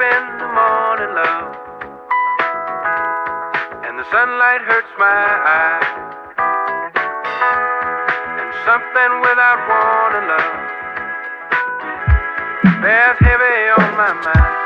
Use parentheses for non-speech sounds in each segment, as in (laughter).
in the morning, love, and the sunlight hurts my eyes, and something without warning, love, bears heavy on my mind.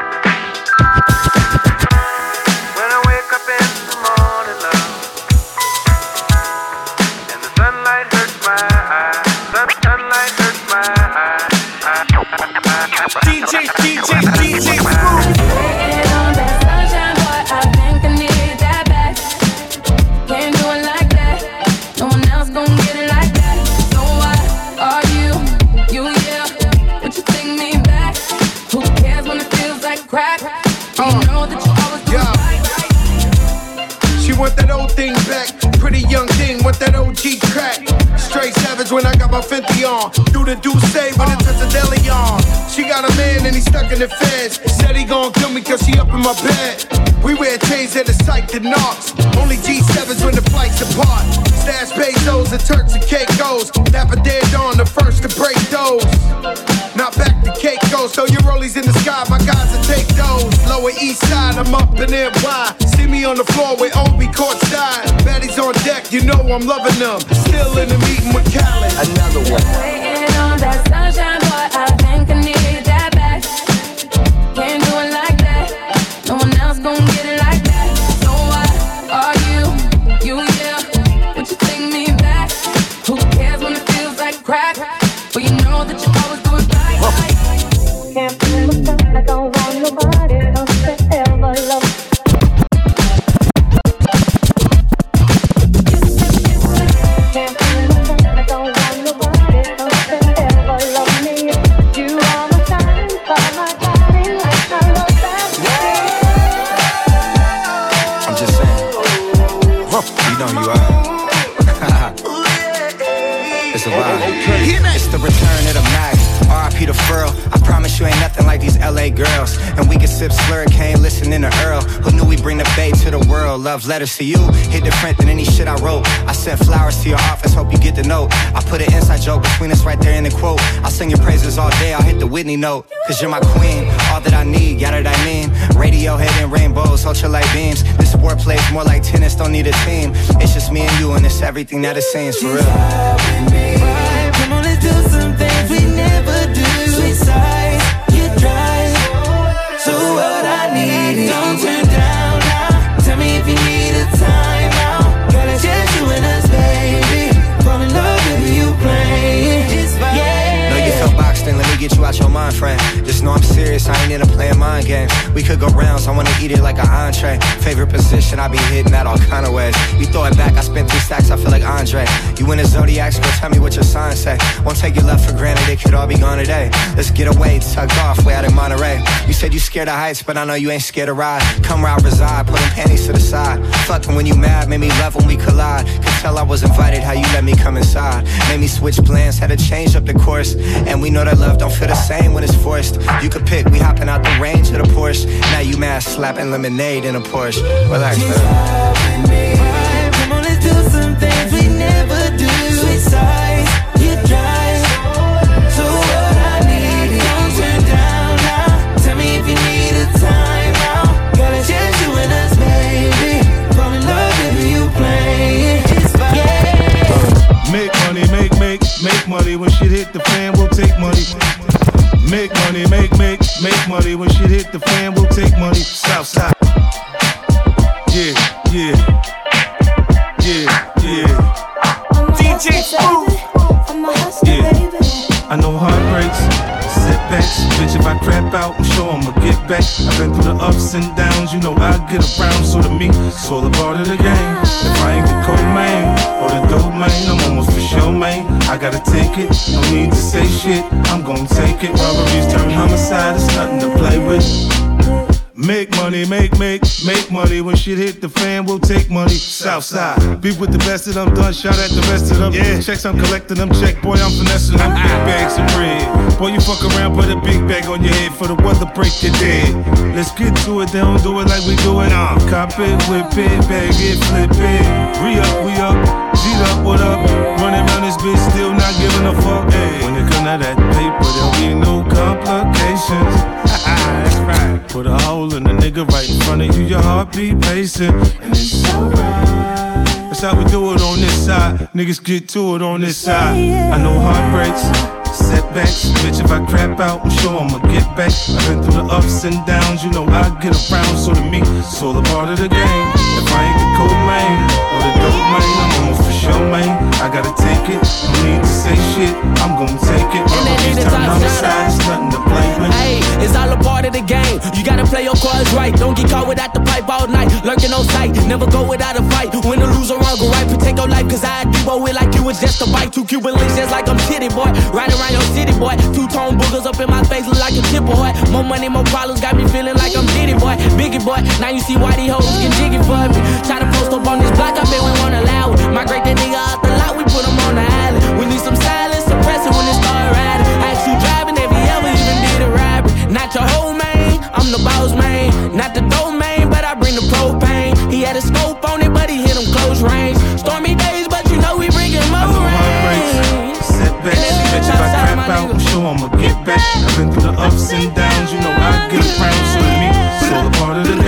My Fenty on. Do the do say when it turns a deli on. She got a man and he stuck in the feds. Said he gon' kill me cause she up in my bed. We wear chains at the sight to knocks. Only G7s when the flights apart. Stash pesos and Turks and Caicos. Dapper dead on the first to break those. Not back to Caicos, so your rollies in the sky, my guys will take those. Lower east side, I'm up in NY. See me on the floor with Obi courtside. Baddies on deck, you know I'm loving them. Still in the meeting with Khaled. Another one. Waiting on that sunshine, boy, I Love letters to you. Hit different than any shit I wrote. I sent flowers to your office, hope you get the note. I put an inside joke between us right there in the quote. I'll sing your praises all day, I'll hit the Whitney note. Cause you're my queen, all that I need, yeah, that I mean. Radio hitting rainbows, ultra light beams. This sport plays more like tennis, don't need a team. It's just me and you, and it's everything that it seems for real. Mind, friend. Just know I'm serious, I ain't into playing mind games. We could go rounds, I wanna eat it like an entree. Favorite position, I be hitting that all kind of ways. You throw it back, I spent three stacks, I feel like Andre. You in the Zodiacs, girl, tell me what your sign say. Won't take your love for granted, it could all be gone today. Let's get away, tucked off, way out in Monterey. You said you scared of heights, but I know you ain't scared to ride. Come where I reside, putting panties to the side. Fucking when you mad, made me love when we collide. Could tell I was invited, how you let me come inside. Made me switch plans, had to change up the course. And we know that love don't feel the same when it's forced. You could pick, we hopping out the range of the Porsche. Now you mad, slapping lemonade in a Porsche. Relax, man. Be with the best of them, done. Shout at the rest of them. Yeah. Checks, I'm collecting them. Check, boy, I'm finessing them. Big bags of bread. Boy, you fuck around, put a big bag on your head for the weather break your dead. Let's get to it, they don't do it like we do it. Uh. Cop it, whip it, bag it, flip it. Re up, we up. G'd up, what up? Running around this bitch, still not giving a fuck. Hey. When it come to that paper, there'll be no complications. That's right. Put a hole in the nigga right in front of you, your heartbeat pacing. And it's alright. How we do it on this side. Niggas get to it on this side. I know heartbreaks, setbacks. Bitch, if I crap out, I'm sure I'ma get back. I've been through the ups and downs, you know I get around. So to me, it's all a part of the game. If I ain't the cold man or the dope man, I'm on for sure, man. I gotta take it. No need to say shit, I'm gonna take it. And that These top on the side, it's nothing to play with. Hey, it's all a part of the game. You gotta play your cards right. Don't get caught without the pipe all night. Lurking on sight, never go without a you was just a bite. Two Cuban links just like I'm Tity Boi. Riding around your city boy. Two tone boogers up in my face, look like a chipper boy. More money, more problems, got me feeling like I'm Diddy boy. Biggie boy, now you see why these hoes get jiggy for me. Try to post up on this block, I bet we won't allow it. Migrate that nigga out the lot, we put him on the island. We need some silence, suppress it when it start riding. Ask you driving, if he ever even did a robbery. Not your whole man, I'm the boss man. Not the domain, but I bring the propane. He had a scope I'ma get back. I've been through the ups and downs, you know I get around. So to me, it's all a part of the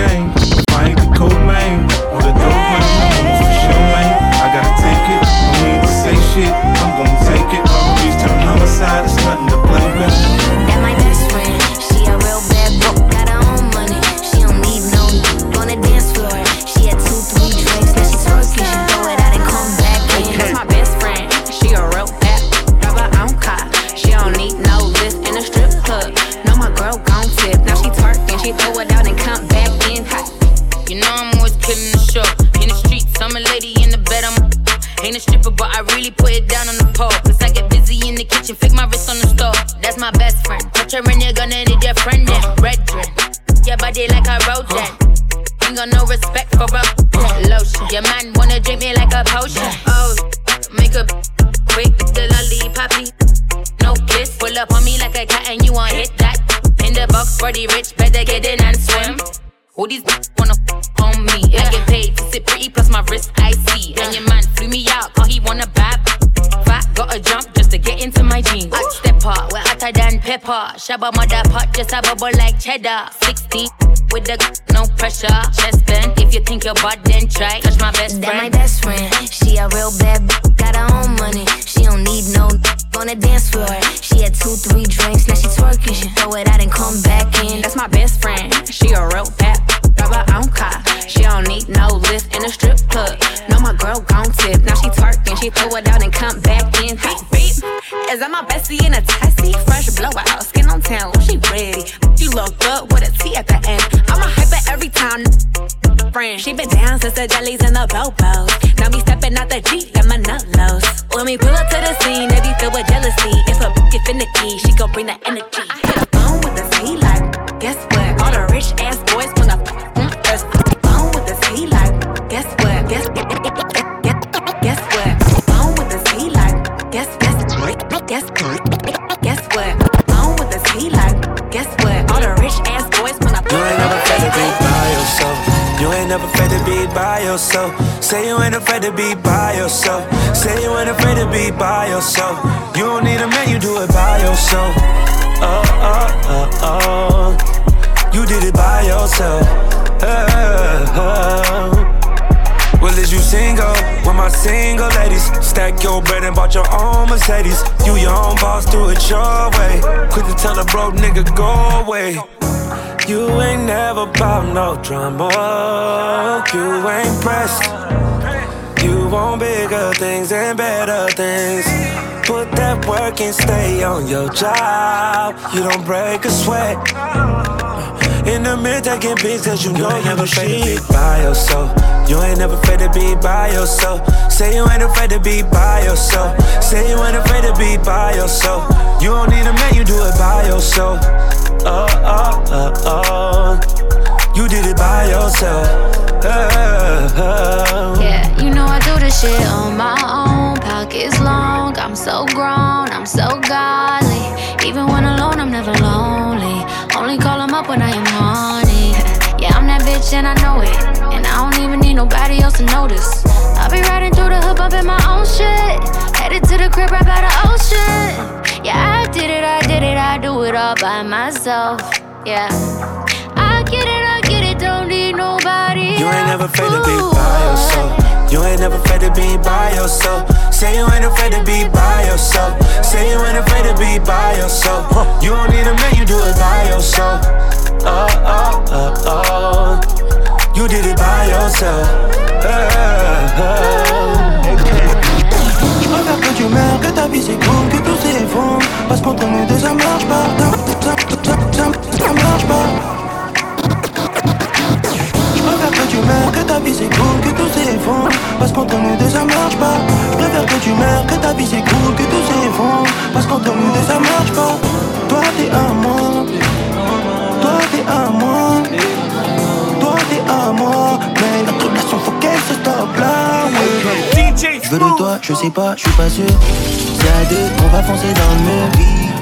hotter than pepper. Shabba mother pot, just a bubble like cheddar. 60 with the no pressure. Chest bend, if you think you're bad, then try. Touch my best That my friend. best friend. She a real bad b- got her own money. She don't need no n- on the dance floor. She had two, three drinks, now she twerking. She throw it out and come back in. That's my best friend. She a real bad, drive her own car. She don't need no lift in a strip club. No, my girl gon' tip. Now she twerking, she throw it out and come back in. Beep, beep. Is that my bestie in a testy? Blowout, skin on town, she ready. You look good with a T at the end. I'm a hyper every time. Friend, she been down since the jellies and the bobos. Now me stepping out the Jeep, got my nut lows. When we pull up to the scene, they be filled with jealousy. If a get finicky, she gon' bring the energy. You ain't never afraid to be by yourself. Say you ain't afraid to be by yourself. Say you ain't afraid to be by yourself. You don't need a man, you do it by yourself. Oh, oh, oh, oh. You did it by yourself. Oh, oh. Well, is you single? With my single ladies, stack your bread and bought your own Mercedes. You your own boss, do it your way. Quick to tell a broke nigga go away. You ain't never bout no drama. You ain't pressed. You want bigger things and better things. Put that work and stay on your job. You don't break a sweat. In the mirror taking pics cause you know you never afraid to be by yourself. You ain't never afraid to be by yourself. Say you ain't afraid to be by yourself. Say you ain't afraid to be by yourself. You don't need a man, you do it by yourself. Oh, oh, oh, oh. You did it by yourself. Oh. Yeah, you know I do this shit on my own. Pockets long, I'm so grown, I'm so godly. Even when alone, I'm never lonely. Only call him up when I am horny bitch and I know it. And I don't even need nobody else to notice. I'll be riding through the hood, up in my own shit. Headed to the crib right by the ocean. Yeah, I did it, I did it, I do it all by myself. Yeah. I get it, I get it, don't need nobody. You ain't never afraid to be by yourself. You ain't never afraid to be by yourself. Say you ain't afraid to be by yourself. Say you ain't afraid to be by yourself. You don't need a man, you do it by yourself. Oh, oh, oh. You did it by yourself. Préfère que tu meurs, que ta vie c'est cool, que tout s'effondre. Parce qu'entre nous deux ça marche pas. Ça, ça, que tu meurs, que ta vie cool, que tout s'effondre. Parce qu'entre nous deux ça marche pas. Je préfère que tu meurs, que ta vie cool, que tout s'effondre. Parce qu'entre nous deux ça marche pas. Toi t'es à moi à moi. Toi t'es à moi Mais notre relation faut qu'elle se stoppe là ouais. Je veux de toi, je sais pas, je suis pas sûr. C'est à deux, on va foncer dans le mur.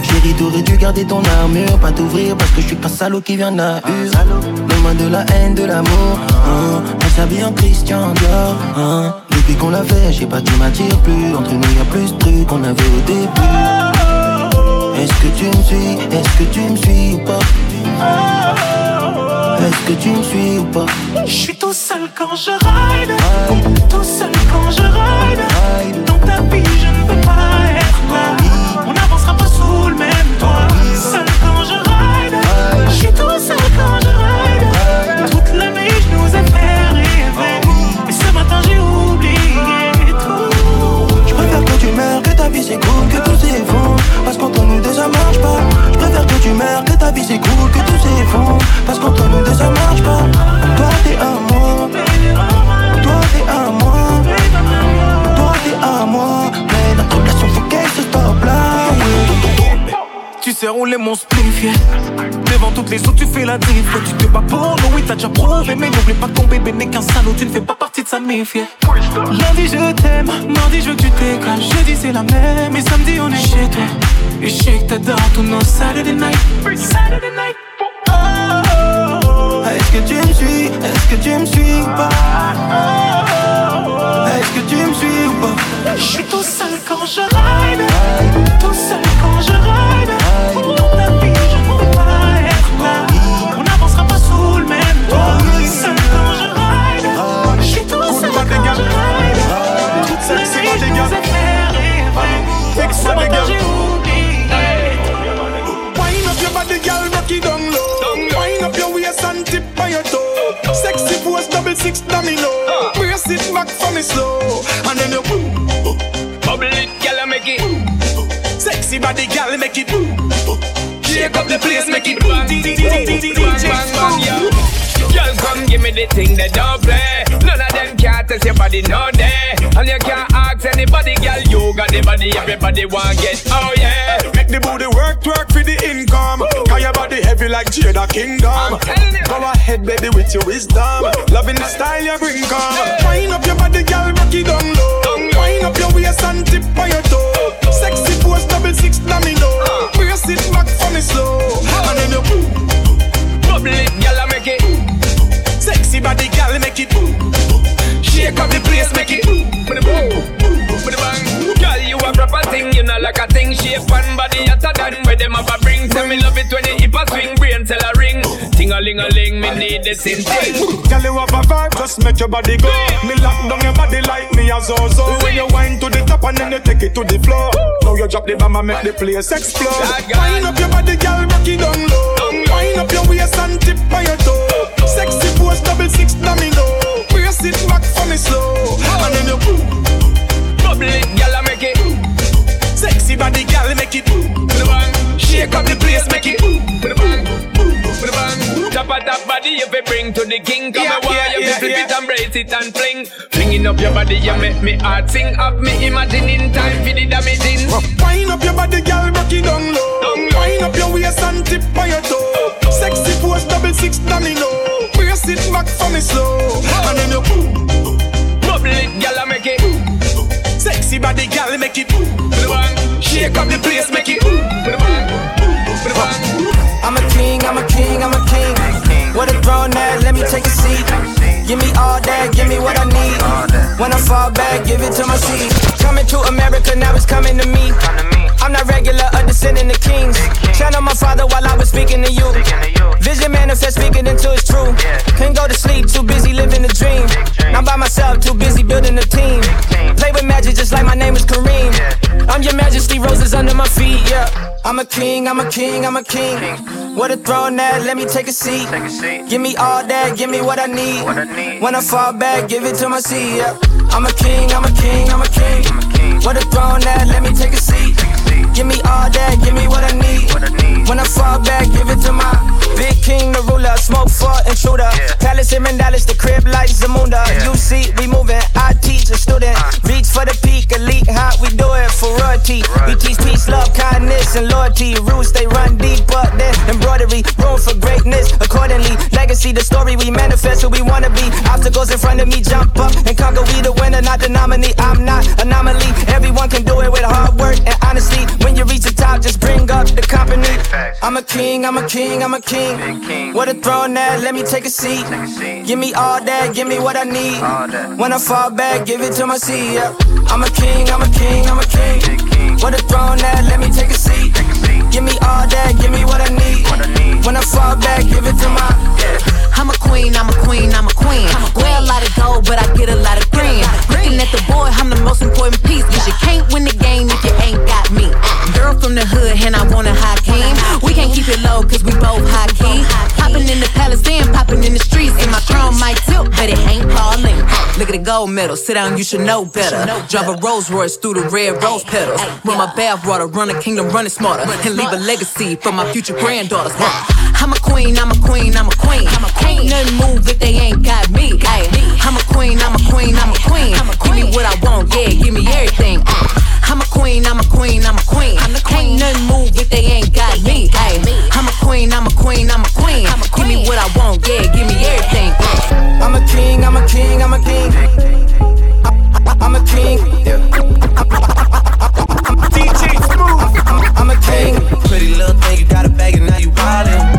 Chérie, t'aurais dû garder ton armure. Pas t'ouvrir parce que je suis pas salaud qui vient de la hure Donne-moi de la haine, de l'amour. Hein. On s'habille en Christian Dior. Hein. Depuis qu'on l'a fait, je sais pas, tu m'attires plus. Entre nous y'a plus de trucs qu'on avait au début. Est-ce que tu me suis, est-ce que tu me suis ou pas? Est-ce que tu me suis ou pas? Je suis tout seul quand je ride Tout seul quand je ride Dans ta vie je ne peux pas être là. On n'avancera pas sous le même toit. Seul quand je ride Je suis tout seul quand je ride Toute la nuit je nous ai fait rêver. Et ce matin j'ai oublié tout. Je préfère que tu meurs, que ta vie c'est cool, que tout s'effondre. Parce qu'entre nous ça marche pas. Je préfère que tu meurs, que ta vie c'est cool, que tout s'effondre. Parce qu'entre ça marche pas Toi t'es à moi Toi t'es à moi Toi t'es à moi Mais notre relation faut qu'elle se stoppe là. Tu sais rouler mon spliff, yeah. Devant toutes les autres, tu fais la ouais. Tu te bats pour nous, oui, t'as déjà prouvé. Mais n'oublie pas que ton bébé n'est qu'un salaud, tu ne fais pas partie de sa mif, yeah. Lundi, je t'aime. Mardi, je veux que tu décales. Jeudi, c'est la même. Et samedi, on est chez toi. Et je sais que t'adores tous Saturday night. Saturday night. Que tu me suis? Est-ce que tu me suis ou pas? Est-ce que tu me suis ou pas? Je suis tout seul quand je ride. Tout seul quand je ride. Dans ta vie, je ne peux pas être là. On n'avancera pas sous le même toit. Seul quand je ride. Je suis tout seul quand je ride. Toute la nuit, je nous ai fait rêver. Et ce six domino. Brace it back for me slow, and then you boom. Bubble it, girl, make it. Sexy body, girl, make it boom. Shake up the place, make it yo. Girl, come give me the thing that don't play. None of them can't test your body no day. And you can't ask anybody, girl. You got the body, everybody want get. Oh yeah. Make the booty work, work for the income. Cause your body heavy like Jada Kingdom. Go ahead, baby, with your wisdom. Loving the style you bring, come. Wind up your body, girl, rock it down low. Wind up your waist and tip on your toe. Sexy pose, double six domino. Uh. Brace it back for me slow. And then you boom. Bubble it, girl, I make it. Sexy body, girl, make it boom. Shake up the place, make it. Boom, the bang. Girl, you a proper thing, you know like a thing. Shape one body hotter than where them a bring. Tell me love it when you hip a swing, brain tell a ring. Ting a ling a ling, me need the same thing. Girl, you have a vibe, just make your body go. Me lock down your body like me a zozo. When you wind to the top and then you take it to the floor. Now you drop the bomb and make the place explode. Wind up your body, girl, rock it down low. Wind up your waist and tip on your toe. Sexy pose, double six domino. Brace it back for me slow. And then you it, girl, I make it. Sexy body, girl, make it boom. With the bang. Shake up the place, make it boom. With the bang. With the bang. Top of that body, if it bring to the king. Come Yeah, yeah, you yeah, flip yeah. it and brace it and fling. Flinging up your body, you make me heart sing up. Me imagining time for the damaging. Wind up your body, girl, rock it down low. Wind up your waist and tip on your toe. Sexy pose, double six domino. Brace it back for me slow. And then you it, girl, I make it. Sexy body, girl, make it boom. Shake up the place, make it boom. I'm a king, I'm a king, I'm a king. What a throne at, let me take a seat. Give me all that, give me what I need. When I fall back, give it to my seed. Coming to America, now it's coming to me. I'm not regular, a descendant of kings. Channel my father while I was speaking to you. vision manifest, speaking until it's true. Can't go to sleep, too busy living the dream. Not by myself, too busy building a team. I'm a king, I'm a king, I'm a king. What a throne that, let me take a seat. Give me all that, give me what I need. When I fall back, give it to my seat, yeah. I'm a king, I'm a king, I'm a king. What a throne that, let me take a seat. Give me all that, give me what I need. When I fall back, give it to my big king, the ruler. Smoke for intruder. Palace in Dallas, the crib like Zamunda. You see, we moving. I teach a student. Uh. Reach for the peak, elite hot. We do it for royalty. We teach peace, love, kindness, and loyalty. Roots they run deep, but then embroidery. Room for greatness. Accordingly, legacy, the story we manifest who we wanna be. Obstacles in front of me, jump up and conquer. We the winner, not the nominee. I'm not anomaly. Everyone can do it with hard work and honesty. When you reach the top, just bring up the company. I'm a king, I'm a king, I'm a king. What a throne that, let me take a seat. Give me all that, give me what I need. When I fall back, give it to my seat. Yeah. I'm a king, I'm a king, I'm a king. What a throne that, let me take a seat. Give me all that, give me what I need. When I fall back, give it to my. I'm a queen, I'm a queen, I'm a queen. Wear a lot of gold, but I get a lot of green. Looking at the boy, I'm the most important piece. Cause you can't win the game if you ain't got me. Girl from the hood, and I want a high king. We can't keep it low, cause we both high key. Popping in the palace, then popping in the streets. And my crown might tilt, but it ain't falling. Look at the gold medal, sit down, you should know better. Drive a Rolls Royce through the red rose petals. Run my bath water, run a kingdom, run it smarter. And leave a legacy for my future granddaughters. I'm a queen, I'm a queen, I'm a queen. Ain't nothing move if they ain't got me. Ay, I'm a queen, I'm a queen, I'm a queen. Give me what I want, yeah, give me everything. Uh, I'm a queen, I'm a queen, I'm a queen. Ain't nothing move if they ain't got me. Ay, I'm a queen, I'm a queen, I'm a queen. Give me what I want, yeah, give me everything. Uh. I'm a king, I'm a king, I'm a king. I- I'm a king. DJ Smooth. I'm a king. Pretty little thing, you got a bag and now you wildin'.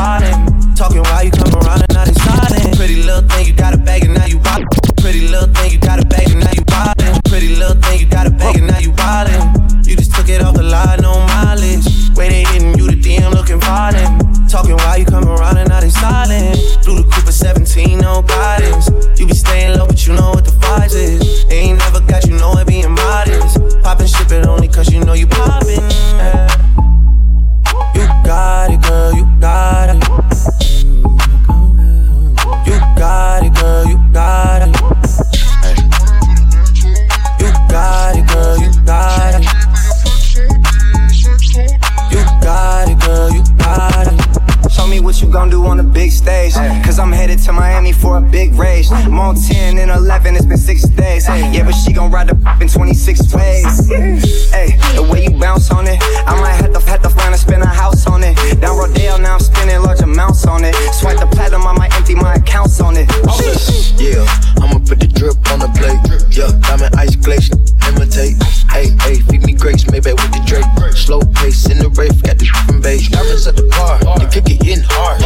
Violent. Talking while you come around and they silent. Pretty little thing, you got a bag and now you wildin'. Pretty little thing, you got a bag and now you wildin'. Pretty little thing, you got a bag and now you wildin'. You just took it off the line, no mileage. They hitting you the DM looking violent. Talking while you come around and they silent. Blue the Cooper 17, no guidance. You be staying low, but you know what the vibes is. Ain't never got you know it being modest. Poppin' ship it only cause you know you poppin'. yeah. Got it, girl, you got it. Gon' do on the big stage. Cause I'm headed to Miami for a big race. I'm on 10 and 11, it's been six days. Yeah, but she gon' ride the f (laughs) in 26 ways. (laughs) Hey, the way you bounce on it, I might have to, have to find and spin a house on it. Down Rodeo, now I'm spending large amounts on it. Swipe the platinum, I might empty my accounts on it. Oh, yeah, I'ma put the drip on the plate. Yeah, diamond ice glacier, imitate. Hey, hey, feed me grapes, maybe with the Drake. Slow pace in the rave, got the from base. Diamonds at the bar, the kick it hitting hard.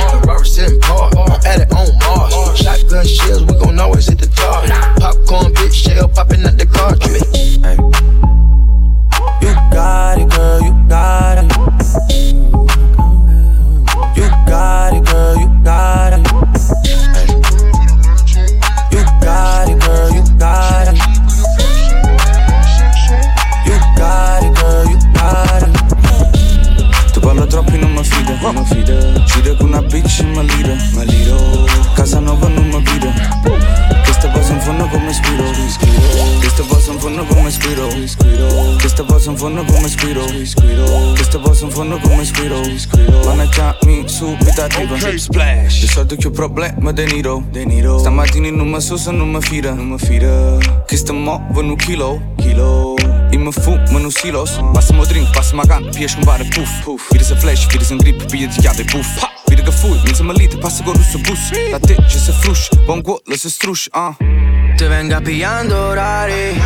soldi che ho problema de niro, de niro. Stamattina in una sosa non mi fira. non mi fida Che sta muovo un chilo, chilo. I me fumo no silos. Passa mo drink, passa ma gun, piace un bar puff, puff. Vira se flash, vira se grip, pia di chiave, e puff. Ha! Vira che fui, non se malita, passa con russo bus. La te c'è se fruscia, buon guolo se struscia, ah. Uh. Te venga pigliando orari.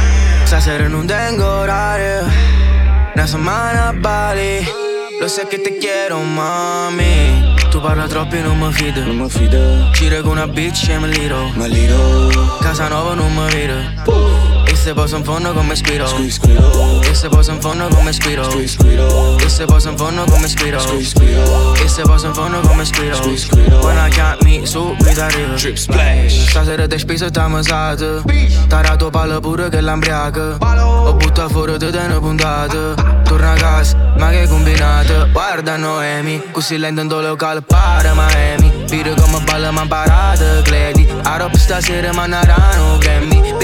Stasera non tengo orari. Una settimana a Bali. Lo sé que te quiero, mami. Tu parla troppo e non mi fido. Non mi fido Giro con una bitch e mi lido. Mi lido Casa nuova non mi vedo se posa in fondo come spiro. E se posa in fondo come spiro. E se posa in fondo come spiro. E se posa in fondo come spiro. Buona chiama mi subito arrivo Stasera ti spiso e t'amo usato. Tarato palla pure che l'ambriaca Ho buttato fuori te te ne puntate Torna a casa, ma che combinate Guarda Noemi, così lento in locale Para Miami Pire come balla ma parata, credi. A roba stasera ma narano, che mi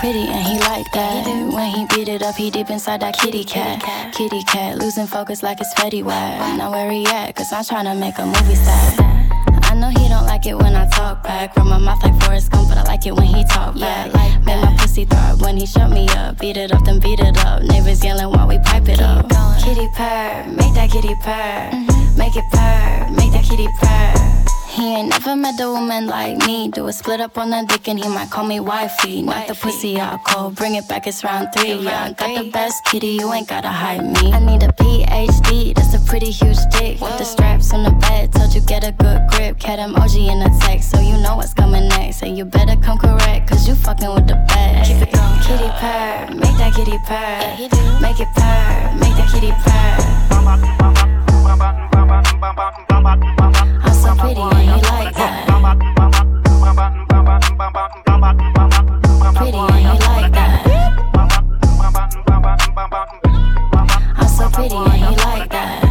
pretty and he like that. When he beat it up, he deep inside that kitty cat. Kitty cat, losing focus like it's Fetty Wap. Now where he at? Cause I'm tryna make a movie set. I know he don't like it when I talk back. From my mouth like Forrest Gump, but I like it when he talk back. Make my pussy throb when he shut me up. Beat it up, then beat it up. Neighbors yelling while we pipe it up. Kitty purr, make that kitty purr. Mm-hmm. Make it purr, make that kitty purr. He ain't never met a woman like me. Do a split up on the dick and he might call me wifey. Not the pussy out call, bring it back, it's round three. Yeah, I got the best kitty, you ain't gotta hide me. I need a PhD, that's a pretty huge dick. With the straps on the bed, told you get a good grip. Cat emoji in the text, so you know what's coming next. And you better come correct, cause you fucking with the best. Keep it going. Kitty purr, make that kitty purr. He do. Make it purr, make that kitty purr. I'm so pretty and he like that. Pretty and he like that. I'm so pretty and he like that.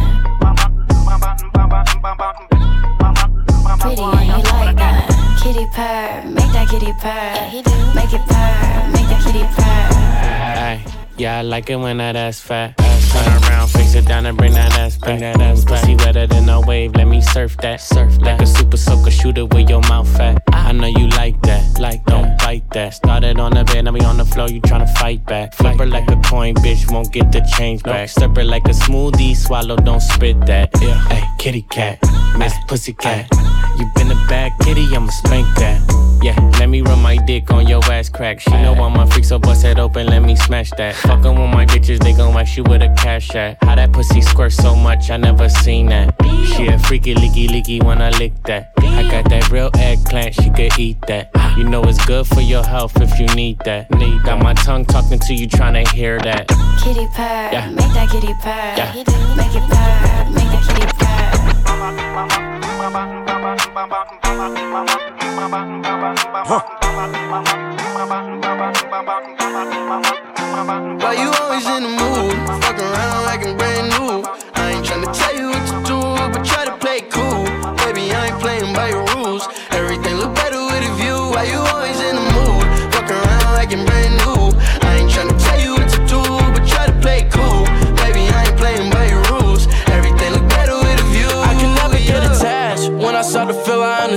Pretty and he like that. Kitty purr, make that kitty purr. Make it purr, make that kitty purr. Yeah, I like it when that ass fat. Turn around, face it down and bring that ass back. That ass Pussy wetter than a wave, let me surf that. Surf like a super soaker, shoot it with your mouth fat. Ah. I know you like that, like don't bite that. Started on the bed, now we on the floor, you tryna fight back. Flip her like a coin, bitch, won't get the change back. Stir her like a smoothie, swallow, don't spit that. Yeah, hey, kitty cat, Miss Pussy Cat. You been a bad kitty, I'ma spank that. Yeah, let me run my dick on your ass crack. She know I'm a freak, so bust it open, let me smash that. Fuckin' with my bitches, they gon' wax you with a cash at. How that pussy squirt so much, I never seen that. She a freaky, leaky, leaky when I lick that. I got that real eggplant, she could eat that. You know it's good for your health if you need that. Need got my tongue talking to you, tryna hear that. Kitty purr, Yeah. make that kitty purr. Yeah. Make it purr, make that kitty purr. Why you always in the mood? Fuck around like I'm brand new. I ain't tryna tell you what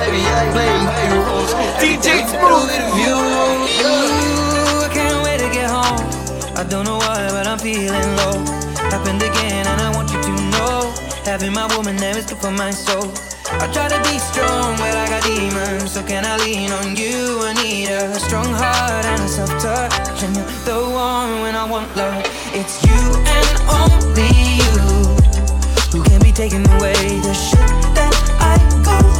baby, I ain't playing by your rules. DJ Smooth. I can't wait to get home. I don't know why, but I'm feeling low. Happened again, and I want you to know. Having my woman there is good for my soul. I try to be strong, but I got demons. So can I lean on you? I need a strong heart and a soft touch, and you're the one when I want love. It's you and only you who can be taken away. The shit that I go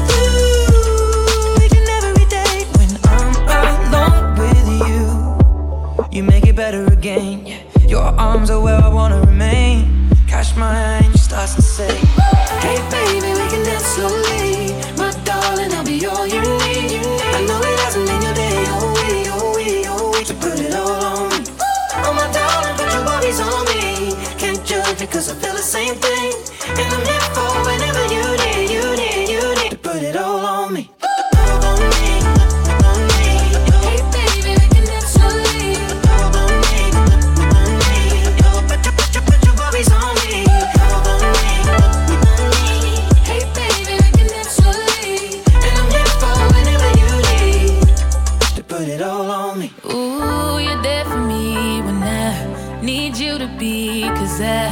where I wanna remain. Cash my put it all on me. Ooh, you're there for me when I need you to be. Cause I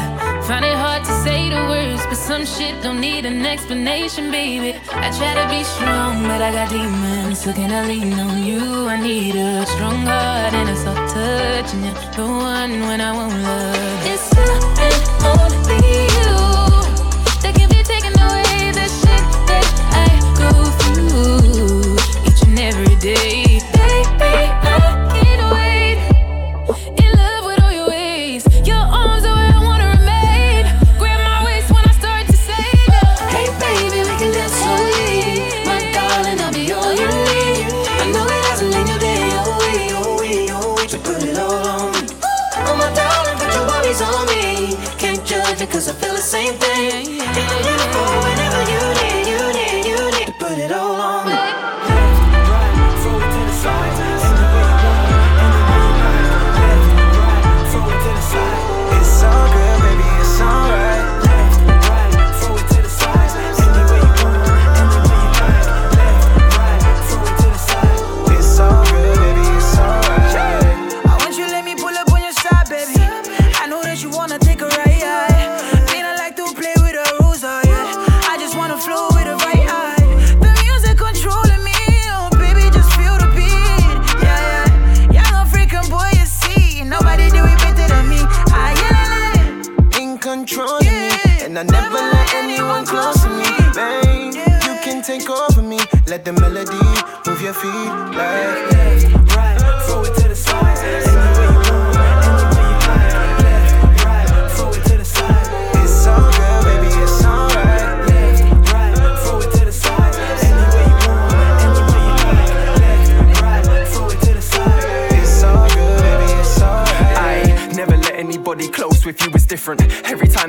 find it hard to say the words, but some shit don't need an explanation, baby. I try to be strong, but I got demons. So can I lean on you? I need a strong heart and a soft touch. And you're the one when I won't love. It's not only you.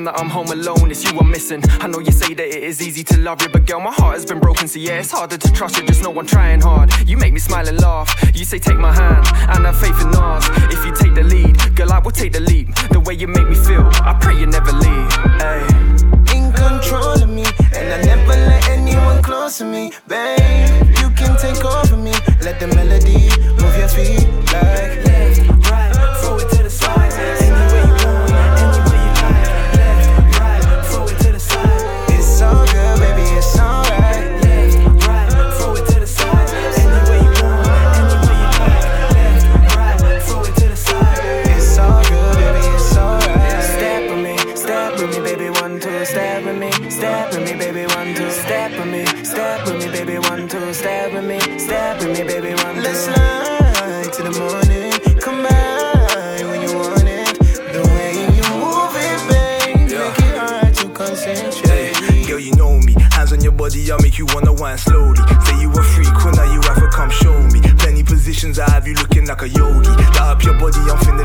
That I'm home alone, it's you I'm missing. I know you say that it is easy to love you, but girl, my heart has been broken, so yeah, it's harder to trust you. Just know I'm trying hard. You make me smile and laugh. You say take my hand and have faith in ours. If you take the lead, girl, I will take the leap. The way you make me feel, I pray you never leave. Ay. In control of me, and I never let anyone close to me, babe. You can take over me, let the melody move your feet like. Like a yogi. Light up your body, I'm finna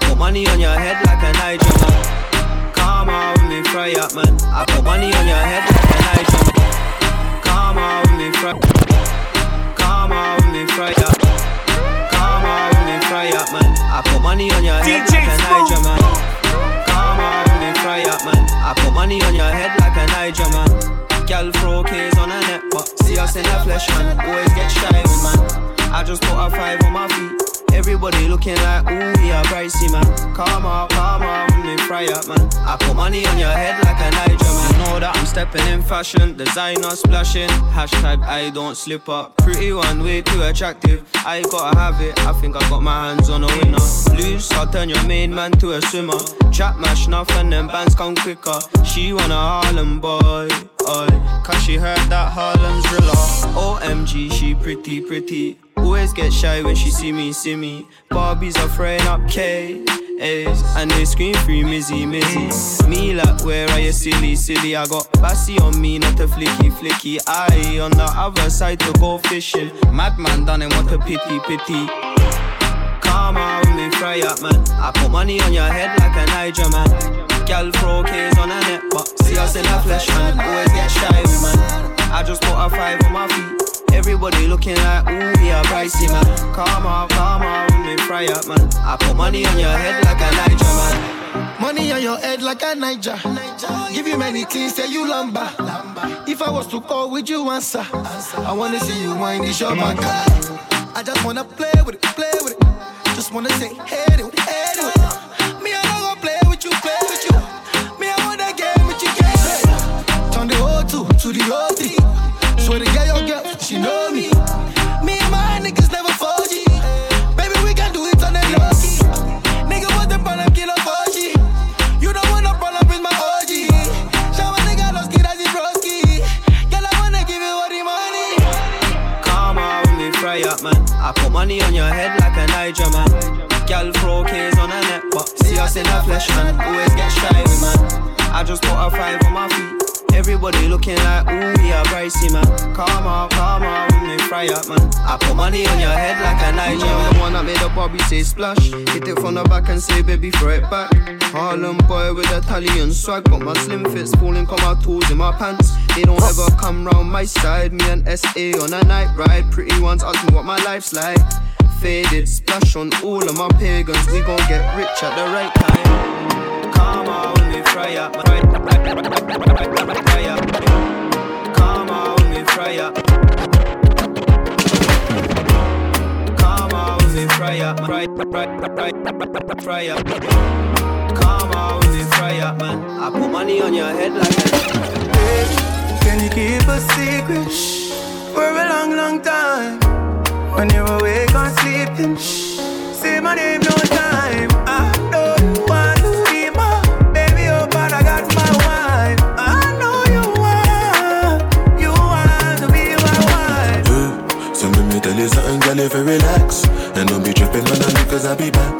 put money on your head like a Niger man. Come on with me, fry up, man. I put money on your head like a Niger man. Come on with me, fry. Come on with me, fry up. Come on with me, fry up, man. I put money on your head DJ like a Niger man. Come on with me, fry up, man. I put money on your head like a Niger man. Girl throw K's on her neck, but see us in the flesh, man. Always get shy with man. I just put a five on my feet. Everybody looking like, ooh, yeah, pricey, man. Come on, with me fry up, man. I put money on your head like a Niger, man. Know that I'm stepping in fashion, designer splashing. Hashtag I don't slip up. Pretty one, way too attractive. I gotta have it, I think I got my hands on a winner. Loose, I'll turn your main man to a swimmer. Trap mash enough and then bands come quicker. She want a Harlem boy. Cause she heard that Harlem's driller. OMG, she pretty, pretty. Always get shy when she see me, see me. Barbies are throwing up K. And they scream free Mizzy, Mizzy. Me like, where are you silly, silly? I got Bassy on me, not a flicky, flicky. I on the other side to go fishing. Madman done and want a pity, pity. Come on me, fry up, man. I put money on your head like a Niger man. Gal throw K's on her neck, but see us in the flesh, man. Always get shy with man. I just put a five on my feet. Everybody looking like, ooh, yeah, pricey, man. Come on, come on, fry up, man. I put money on your head like a Niger man. Money on your head like a Niger. Give you many things, say you lumber. If I was to call, would you answer? I wanna see you wind this your back. I just wanna play with it, play with it. Just wanna say, hey, do it, hey, do it. Up, man. I put money on your head like a Niger man. The one that made a Bobby say splash. Hit it from the back and say, baby, throw it back. Harlem boy with Italian swag. Got my slim fits falling, come my tools in my pants. They don't ever come round my side. Me and SA on a night ride. Pretty ones ask me what my life's like. Faded, splash on all of my pagans. We gon' get rich at the right time. Come on, with me fry up, fry, fry up. Come on, with me fry up. Come on, with me fry up, fry, fry, fry, fry up. Come with me fry up, man. I put money on your head like a Can you keep a secret for a long, long time? When you're awake or sleeping, Shh, say my name no time. is something, girl, if you relax. And don't be tripping on me, cause I'll be back.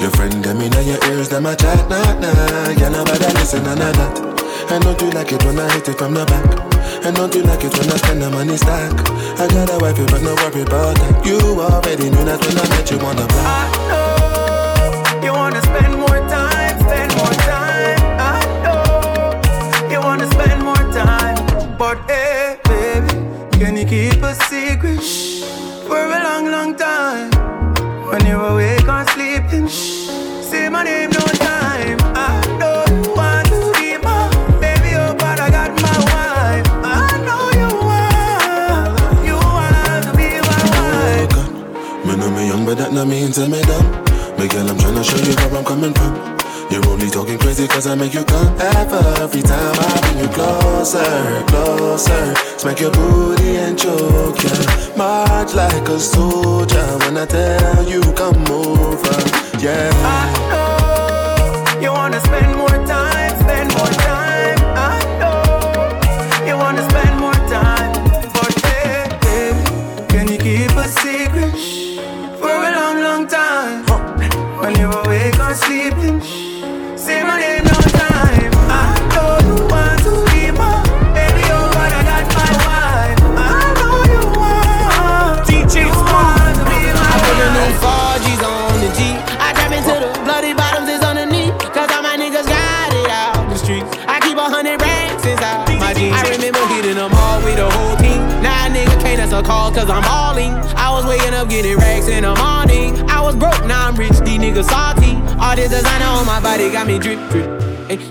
Your friend, them in your ears, them a chat, nah, nah. Yeah, nobody listen, nah, nah, nah. And don't you like it when I hit it from the back? And don't you like it when I spend the money stack? I got a wife, but no worry about that. You already knew that when I met you on the block. I know you wanna you're awake or sleeping, Shh. say my name no time. I you want to be my baby, oh, but I got my wife. I know you want, you want to be my wife. Me know me young, but that no means I'm dumb. Me girl, I'm tryna show you where I'm coming from. Crazy cause I make you come Every time I bring you closer, closer. Smack your booty and choke ya March like a soldier. When I tell you come over, yeah. I know you wanna spend more time, calls cause I'm balling. I was waking up getting racks in the morning. I was broke, now I'm rich, these niggas salty. All this designer on my body got me drip drip.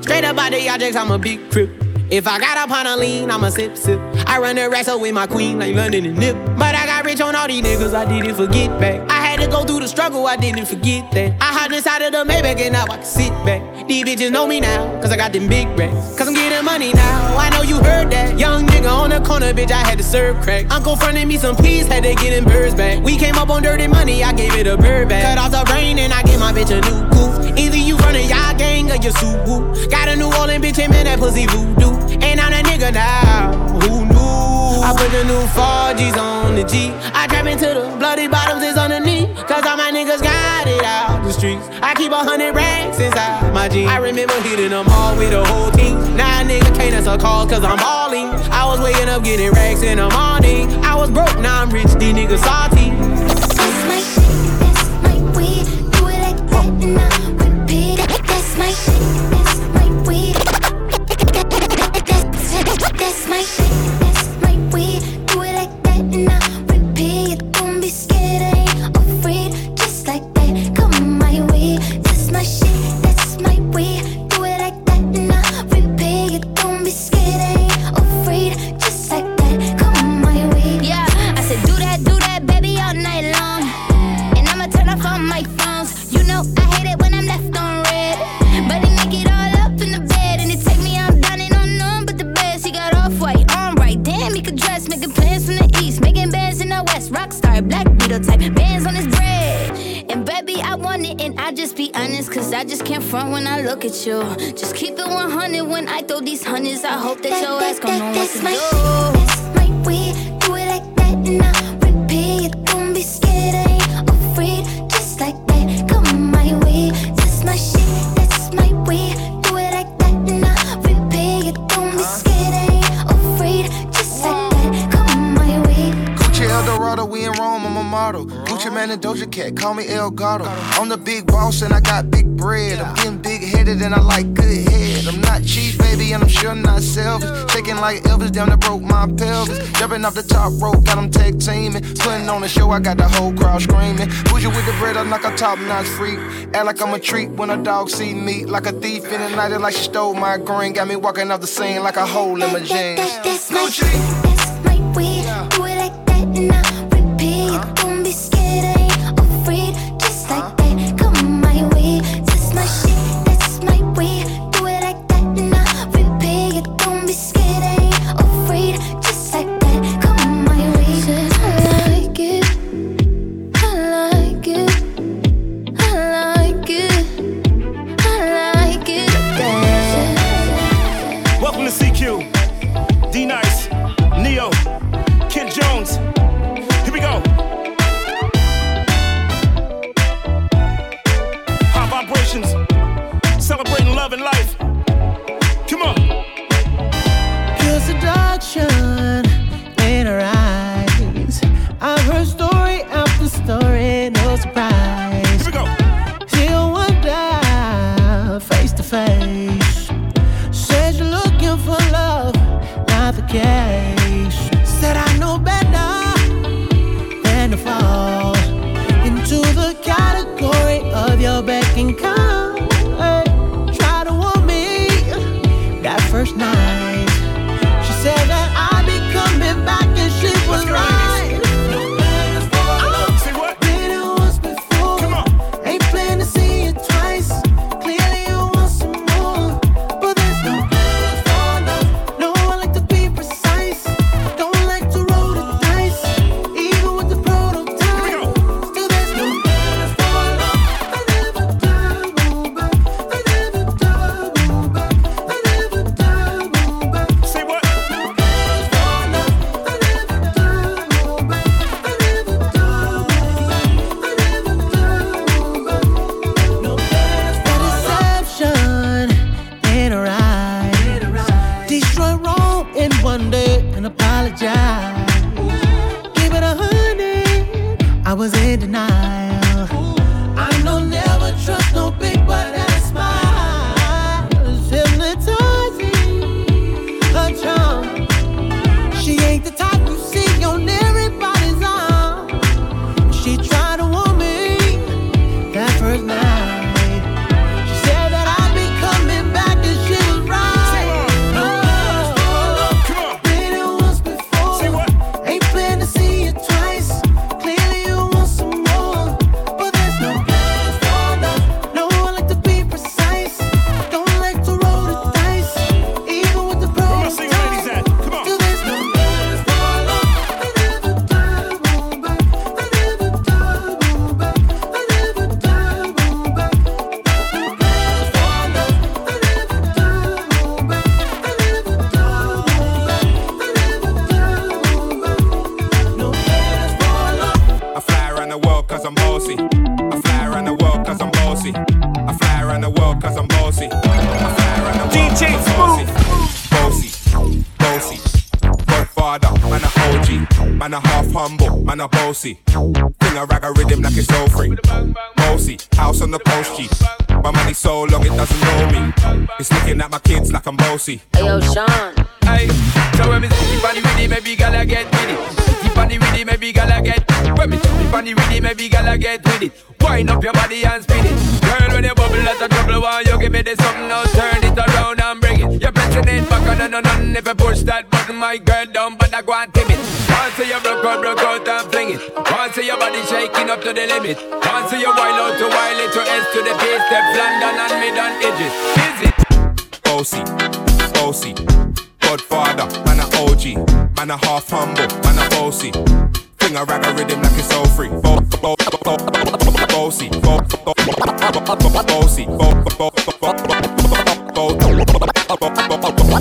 Straight up out the objects, I'm a big crip. If I got up on a lean, I'm a sip sip. I run the up with my queen like London and Nip. But I got rich on all these niggas, I didn't forget back. I had to go through the struggle, I didn't forget that. I hopped inside of the Maybach and now I can sit back. These bitches know me now, cause I got them big racks. Cause I'm getting money now, I know you heard that. Young nigga on the corner, bitch, I had to serve crack. Uncle fronted me some peas, had to get them birds back. We came up on dirty money, I gave it a bird back. Cut off the brain and I gave my bitch a new goof. Either you running y'all gang or you Suwu. Got a New Orleans bitch, and man, that pussy voodoo. And I'm that nigga now, who knew? I put the new 4G's on the G. I trap into the bloody bottoms is underneath. Cause all my niggas got it out the streets. I keep a hundred racks inside my jeans. I remember hitting them all with the whole team. Now a nigga can't answer calls cause I'm balling. I was waking up getting racks in the morning. I was broke, now I'm rich, these niggas salty. That's my shit, that's my weed. Do it like that and I Model. Gucci Man and Doja Cat, call me El Gato. I'm the big boss and I got big bread. I'm getting big headed and I like good head. I'm not cheap, baby, and I'm sure not selfish. Shaking like Elvis, down that broke my pelvis. Jumping off the top rope, got them tag teaming. Putting on a show, I got the whole crowd screaming. Bougie with the bread, I knock a top notch freak. Act like I'm a treat when a dog see me. Like a thief in the night, like she stole my green. Got me walking off the scene like a hole in my jeans. That's Man a half humble, man a bossy. Thing a rag a rhythm like it's so free. Bossy, house on the post G. My money so long it doesn't know me. It's looking at my kids like I'm bossy. Hey, yo, Sean. Hey, so when me sit on the rhythm, maybe gala get with it. Sit on the rhythm, maybe gala get. When me sit on the rhythm, maybe gala get with it. Wind up your body and spin it. Girl, when you bubble, that's a trouble. Why you give me this something now? Turn it around and bring it. You're pressing it back on and on and if you push that button, my girl but I go and tame it. Once you broke out, broke out and fling it. Once your body shaking up to the limit. Once you wild out to wild it to S to the base, step London and mid on edges. Is it? Bossy, bossy. Godfather, man a OG, man a half humble, man a bossy. Thing a rag a rhythm like it's so free. Bo- bo- bo- bo- Bossy, bo- bo- bo- bossy, bo- bo- bo- bo-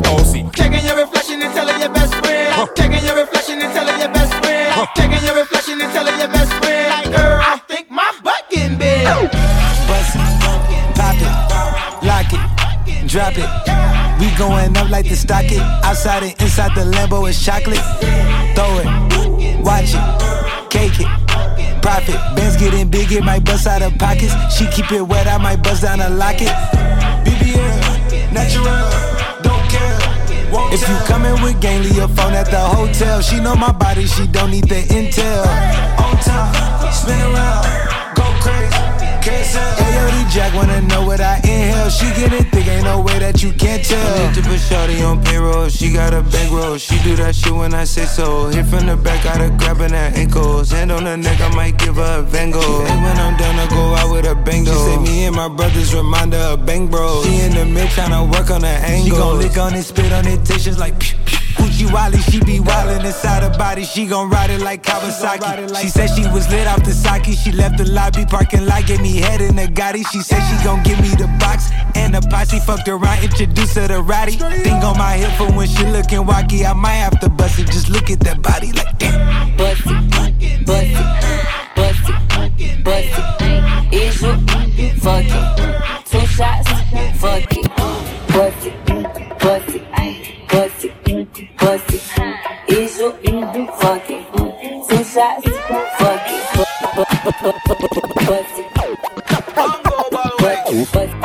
bossy. Checking your reflection and telling your best friend. Checking your reflection and telling your best friend. Checking your reflection and telling your best friend. Like, girl, I think my butt getting big. Bust it, pop it, lock it, drop it. Going up like the stock it. Outside and inside the Lambo is chocolate. Throw it, watch it, cake it. Profit, bands getting big, it might bust out of pockets. She keep it wet, I might bust down a locket. BBL, natural, don't care. won't If you coming with gang, leave your phone at the hotel. She know my body, she don't need the intel. On top, spin around. Ayo, Jack wanna know what I inhale. She get it thick, ain't no way that you can't tell. I need to put Shorty on payroll. She got a bankroll. She do that shit when I say so. Hit from the back, got her grabbing her ankles. Hand on her neck, I might give her a Van Gogh. Hey, when I'm done, I go out with a bang though. She say me and my brothers remind her of bang bros. She in the mid tryna work on her angle. She gon' lick on it, spit on it, taste just like pew, pew. Gucci Wally, she be wildin' inside her body. She gon' ride it like Kawasaki. She said she was lit off the sake. She left the lobby parking lot, gave me head in the Gotti. She said she gon' give me the box and the posse. Fucked around, introduced her to Roddy. Thing on my hip for when she lookin' wacky. I might have to bust it. Just look at that body like damn. Bust it, bust it, bust it, bust it fuck it. Two shots, fuck it. Bust it, bust it, bust it, bust it. Is you fuck it? Two shots, fuck it. Bust it, bust it, bust it.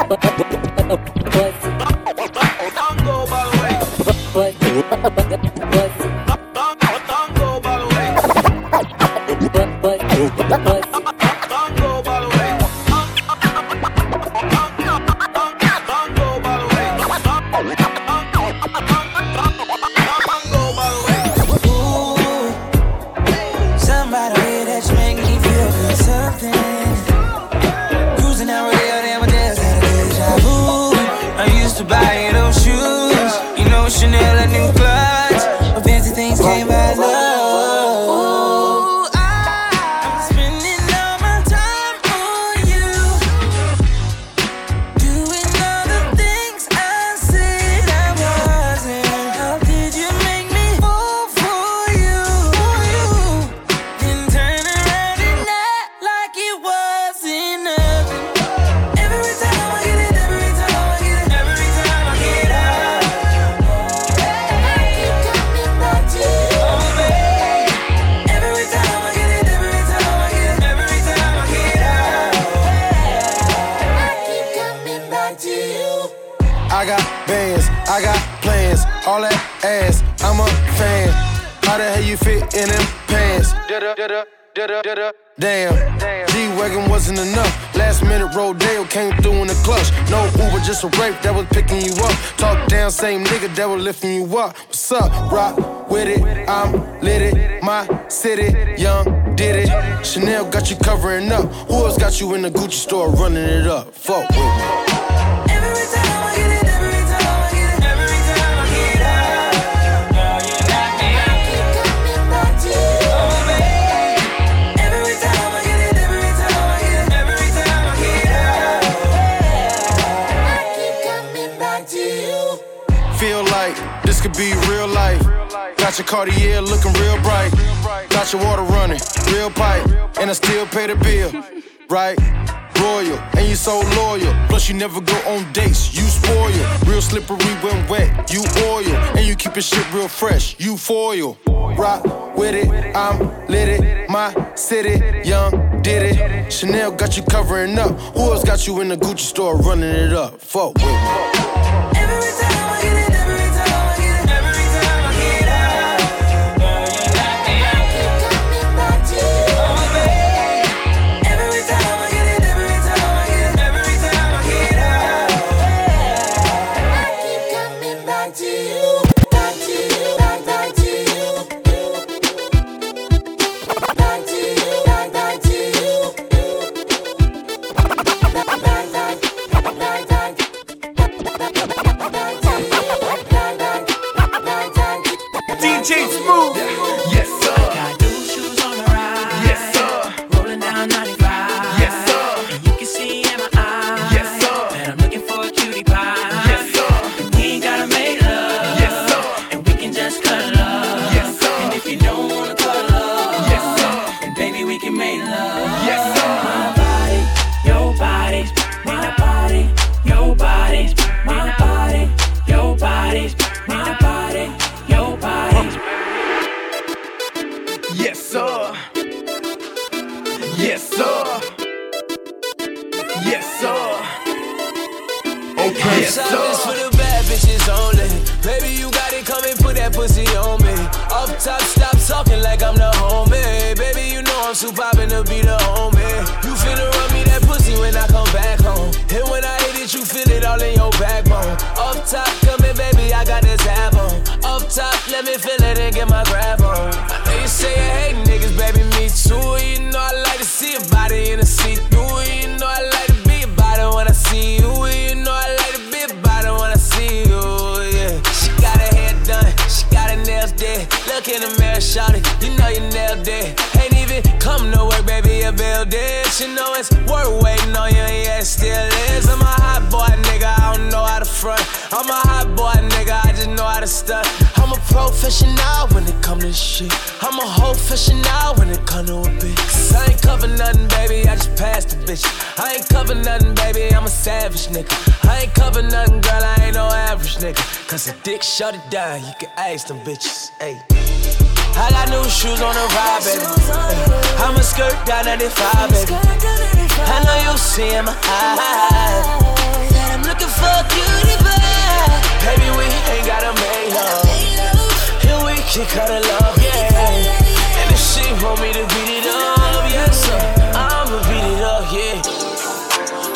You up. Talk down, same nigga, that was lifting you up. What's up? Rock with it, I'm lit it, my city, young did it. Chanel got you covering up. Who else got you in the Gucci store running it up. Fuck with me. Got your Cartier looking real bright. Got your water running, real pipe, and I still pay the bill right? Royal, and you so loyal. Plus, you never go on dates, you spoil. Real slippery when wet, you oil. And you keep your shit real fresh, you foil. Rock with it, I'm lit it. My city, young, did it. Chanel got you covering up. Who else got you in the Gucci store running it up? Fuck with me. Cause a dick shut it down, you can ask them bitches. Hey. I got new shoes on the ride, baby. I'm a skirt down 95, baby. I know you see in my eyes. That I'm looking for a cutie pie. Baby, we ain't gotta make love. And we can cut it love, yeah. And if she want me to beat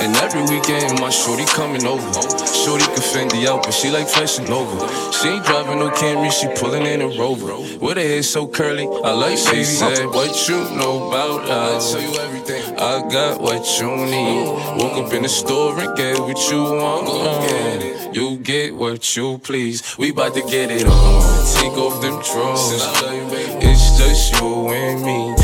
And every weekend, my shorty coming over. Shorty can fend the out, but she like fashion over. She ain't driving no Camry, she pulling in a Rover. With her hair so curly, I like she said, What you know about us? I tell you everything. I got what you need. Woke up in the store and get what you want. You get what you please. We bout to get it on. Take off them drawers. It's just you and me.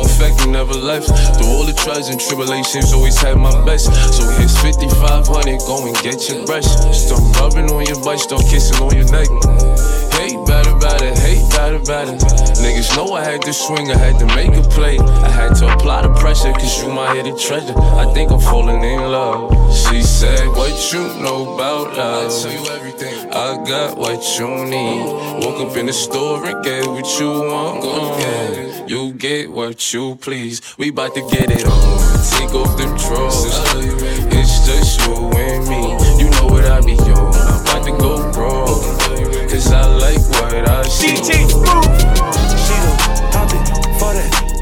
a fact you never left. Through all the trials and tribulations, always had my best. So here's 5500, go and get your brush. Start rubbing on your butt, start kissing on your neck. Hate better, better, hate better, better. Niggas know I had to swing, I had to make a play. I had to apply the pressure, cause you my hidden treasure. I think I'm falling in love. She said, What you know about love? I tell you everything. I got what you need. Woke up in the store and get what you want. Uh, you get what you please. We bout to get it on. Take off them drawers. It's just you and me. You know what I be on. I'm about to go raw. Cause I like what I see. DJ Smooth.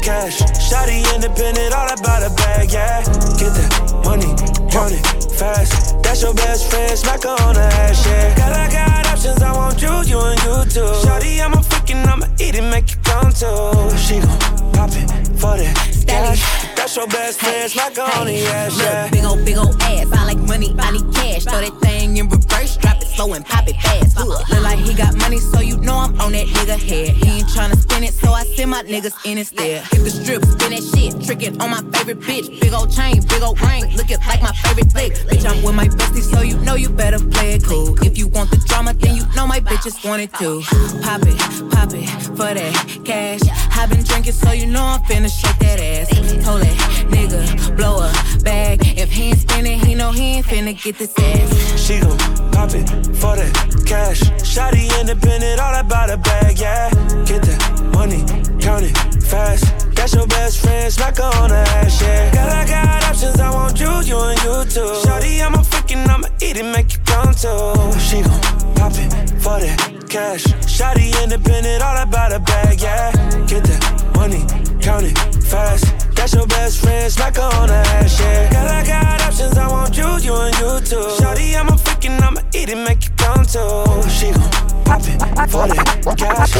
Cash. Shotty independent, all about a bag, yeah. Get that money, count it fast. That's your best friend, smack her on the ass, yeah. Girl, I got options, I want you, you and you too. Shawty, I'm a freaking, I'ma eat it, make it come too. She gon' pop it for that cash. That's your best friend, smack her on the ass, yeah. Look, big ol' big ol' ass. I like money, I need cash. Throw that thing in reverse, drop it slow and pop it fast. Look, look like he got money, so you know I'm on that nigga head. He ain't tryna spin it, so I send my niggas in instead. Hit the strip, spin that shit, trick it on my favorite bitch. Big ol' chain, big ol' ring, looking like my favorite flick. Bitch, I'm with my bestie, so you know you better play it cool. If you want the drama, then you know my bitches want it too. Pop it, pop it for that cash. i been drinking, so you know I'm finna shake that ass. Told that nigga blow a bag. If he ain't spinning, he know he ain't finna get this ass. She gon' pop it for that cash. Shotty independent, all about a bag, yeah. Get that money, count it fast. That's your best friend, smack her on the ass, yeah. Girl, I got options, I want you, you and you too. Shawty, I'm a freaking, I'ma eat it, make you come too. She gon' pop it for that cash. Shotty independent, all about a bag, yeah. Get that money, count it fast. That's your best friend, smack her on the ass, yeah. Girl, I got options, I want you, you and you too. Shawty, I'm a freaking, I'ma eat it, make you come too. She gon' pop it for that cash.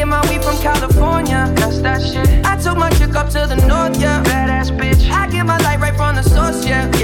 Get my weed from California. That's that shit. I took my chick up to the north, yeah. Badass bitch. I get my light right from the source, yeah.